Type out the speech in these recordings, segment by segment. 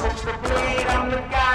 switch the blade on the guy.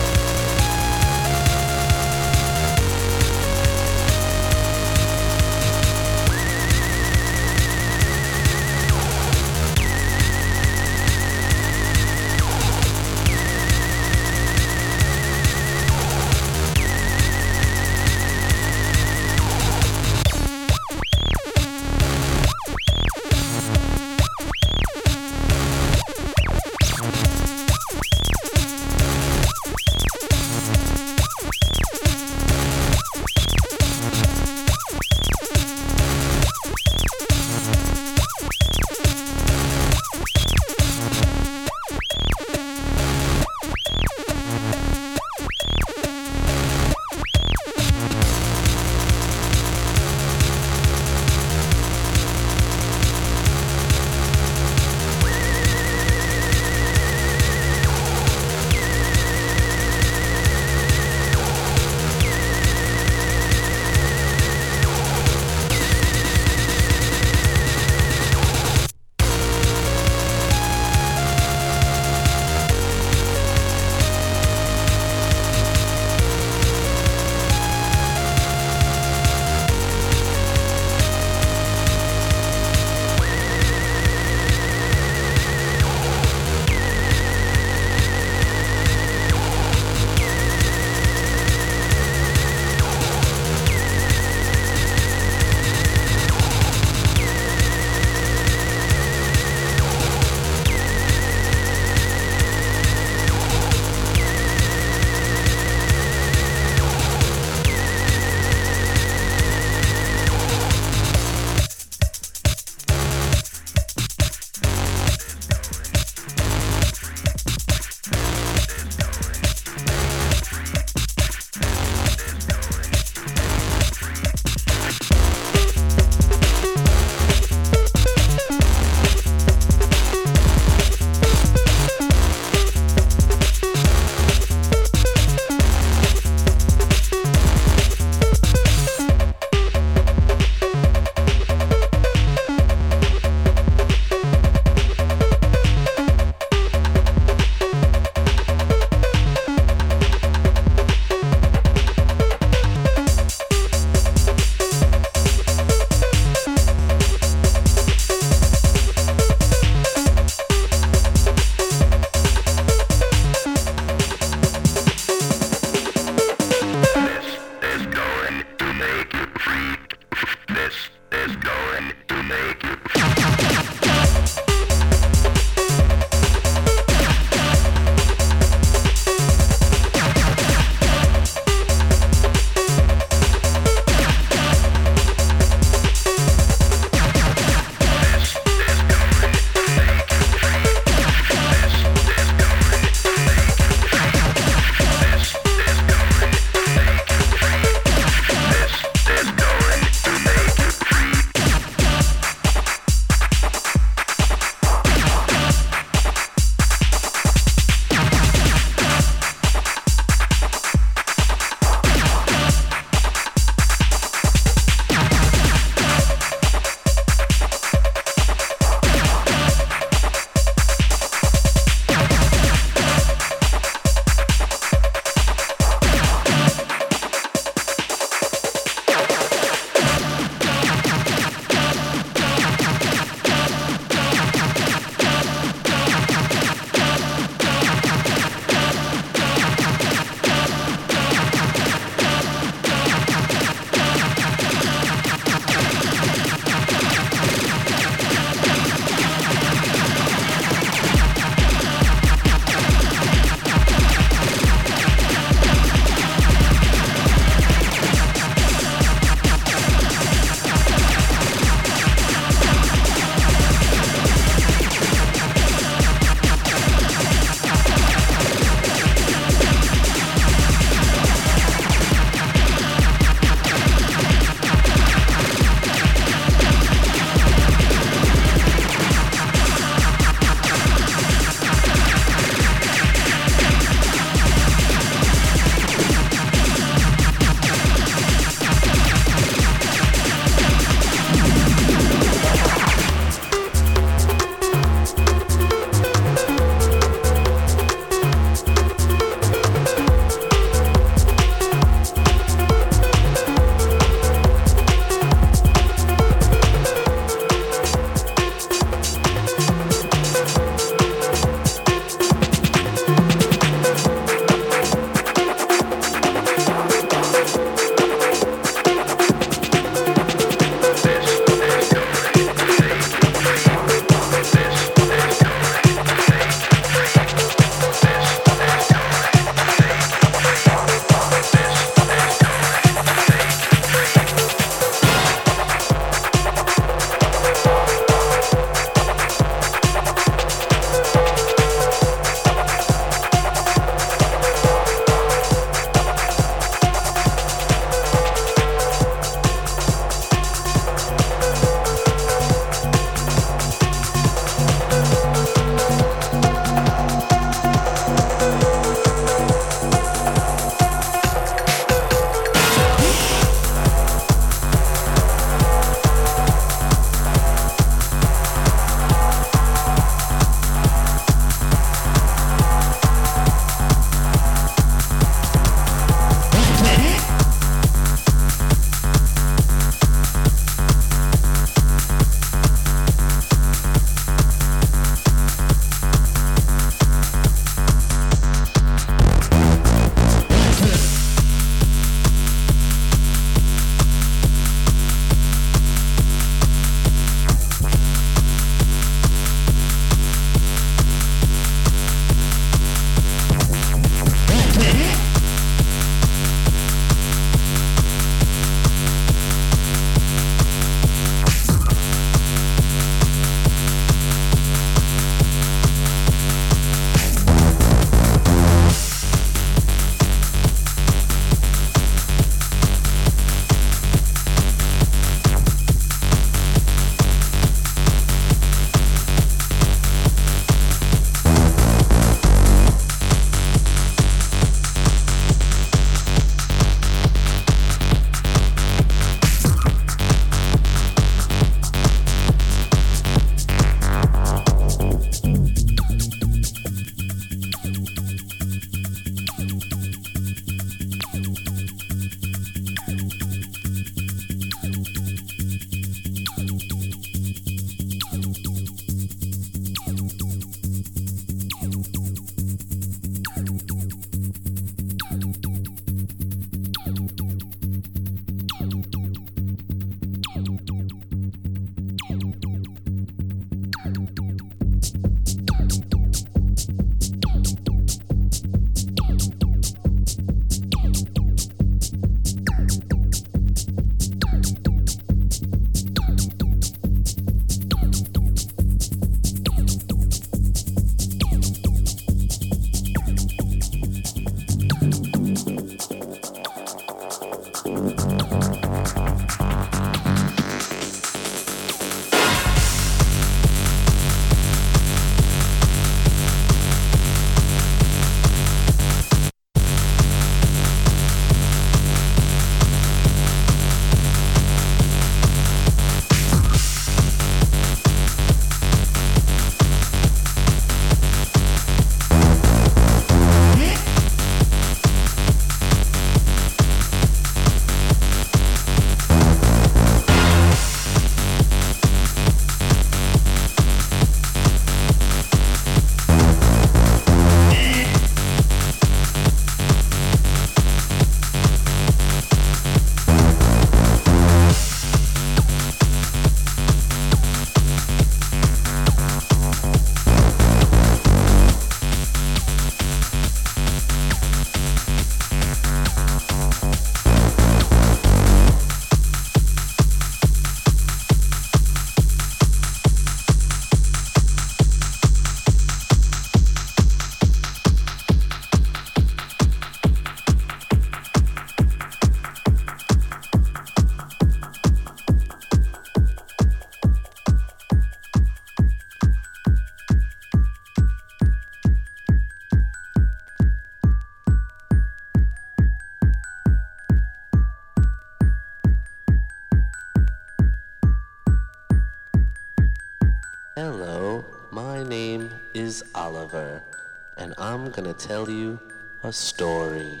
I'm gonna tell you a story.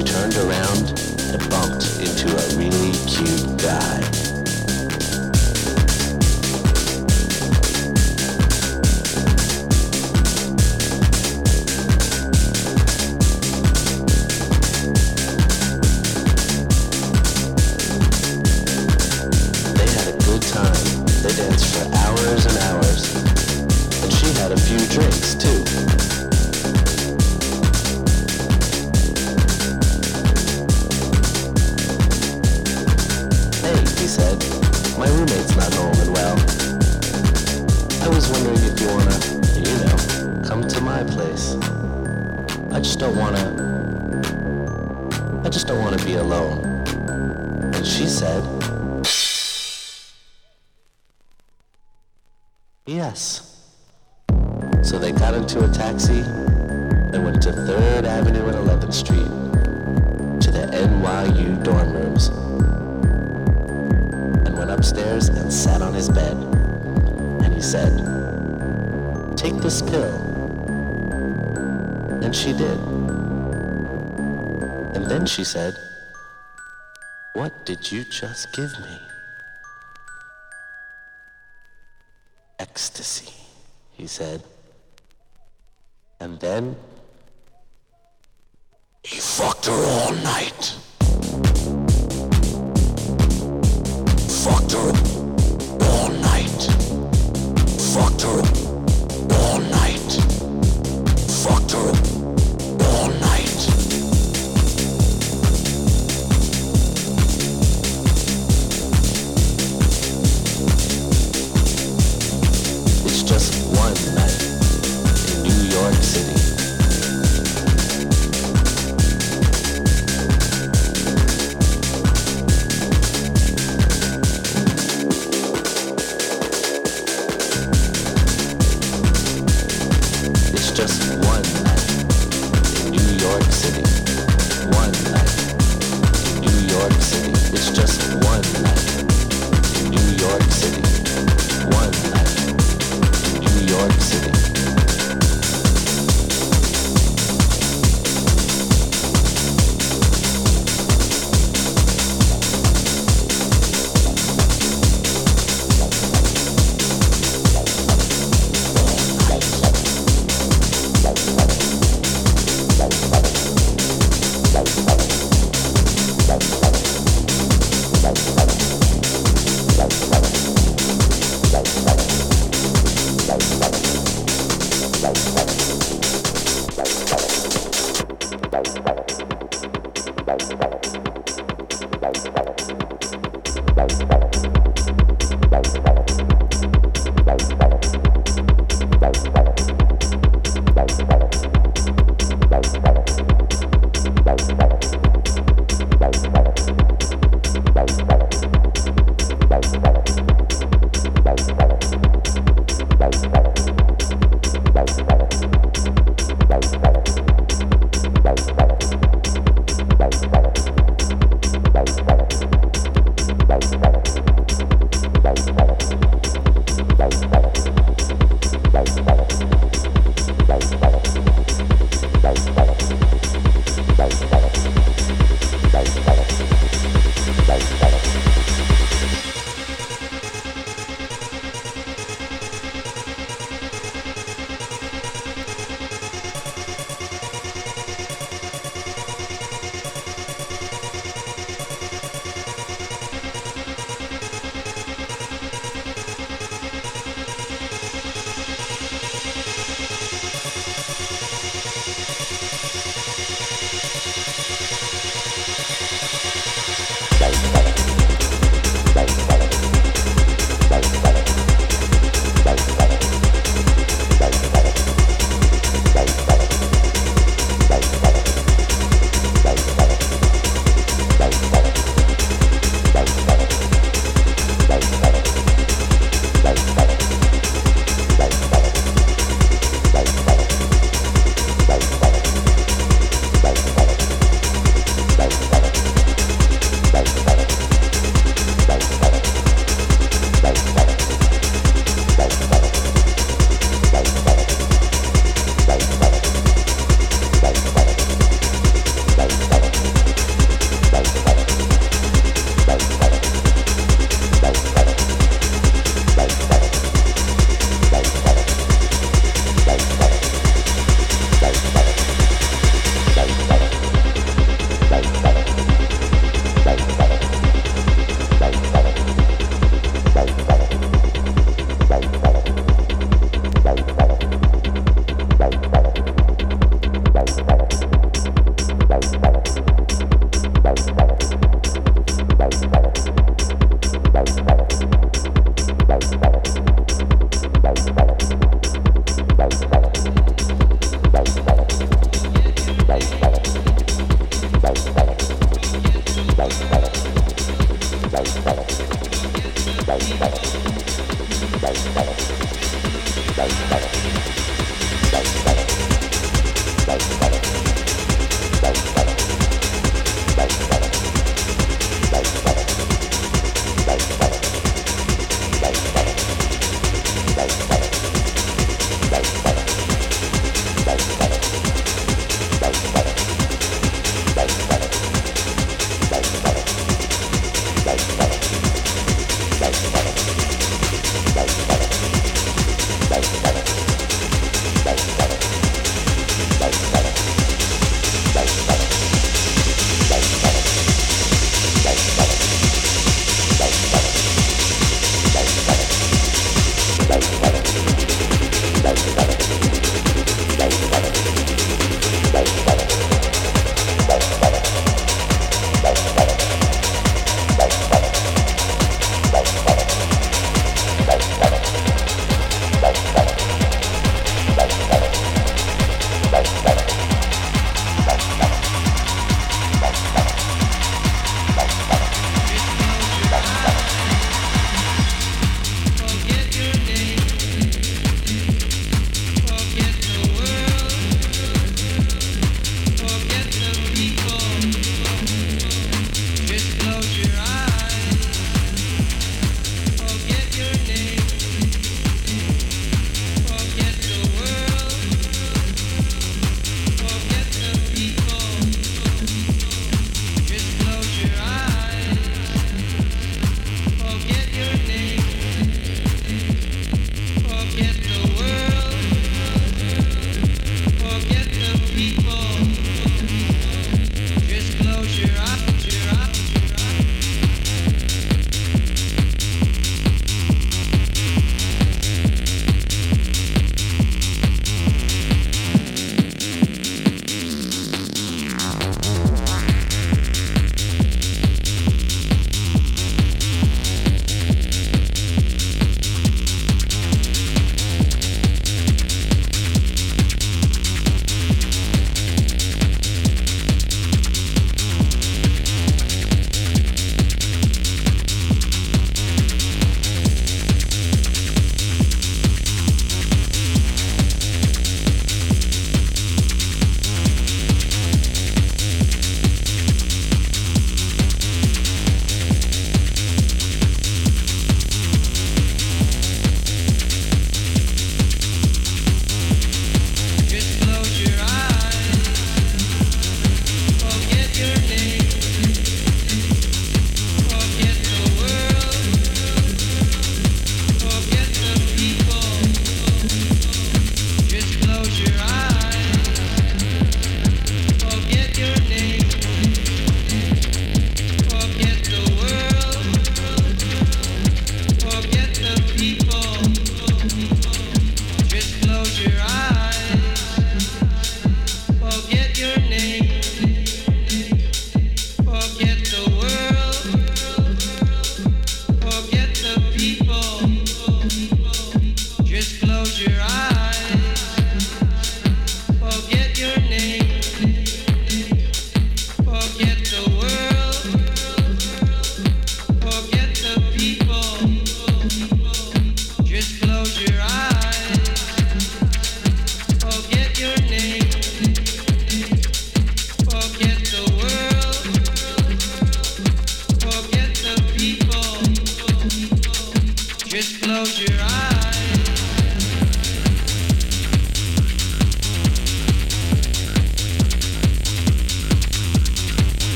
she turned around and bumped into a really cute guy. she said. What did you just give me?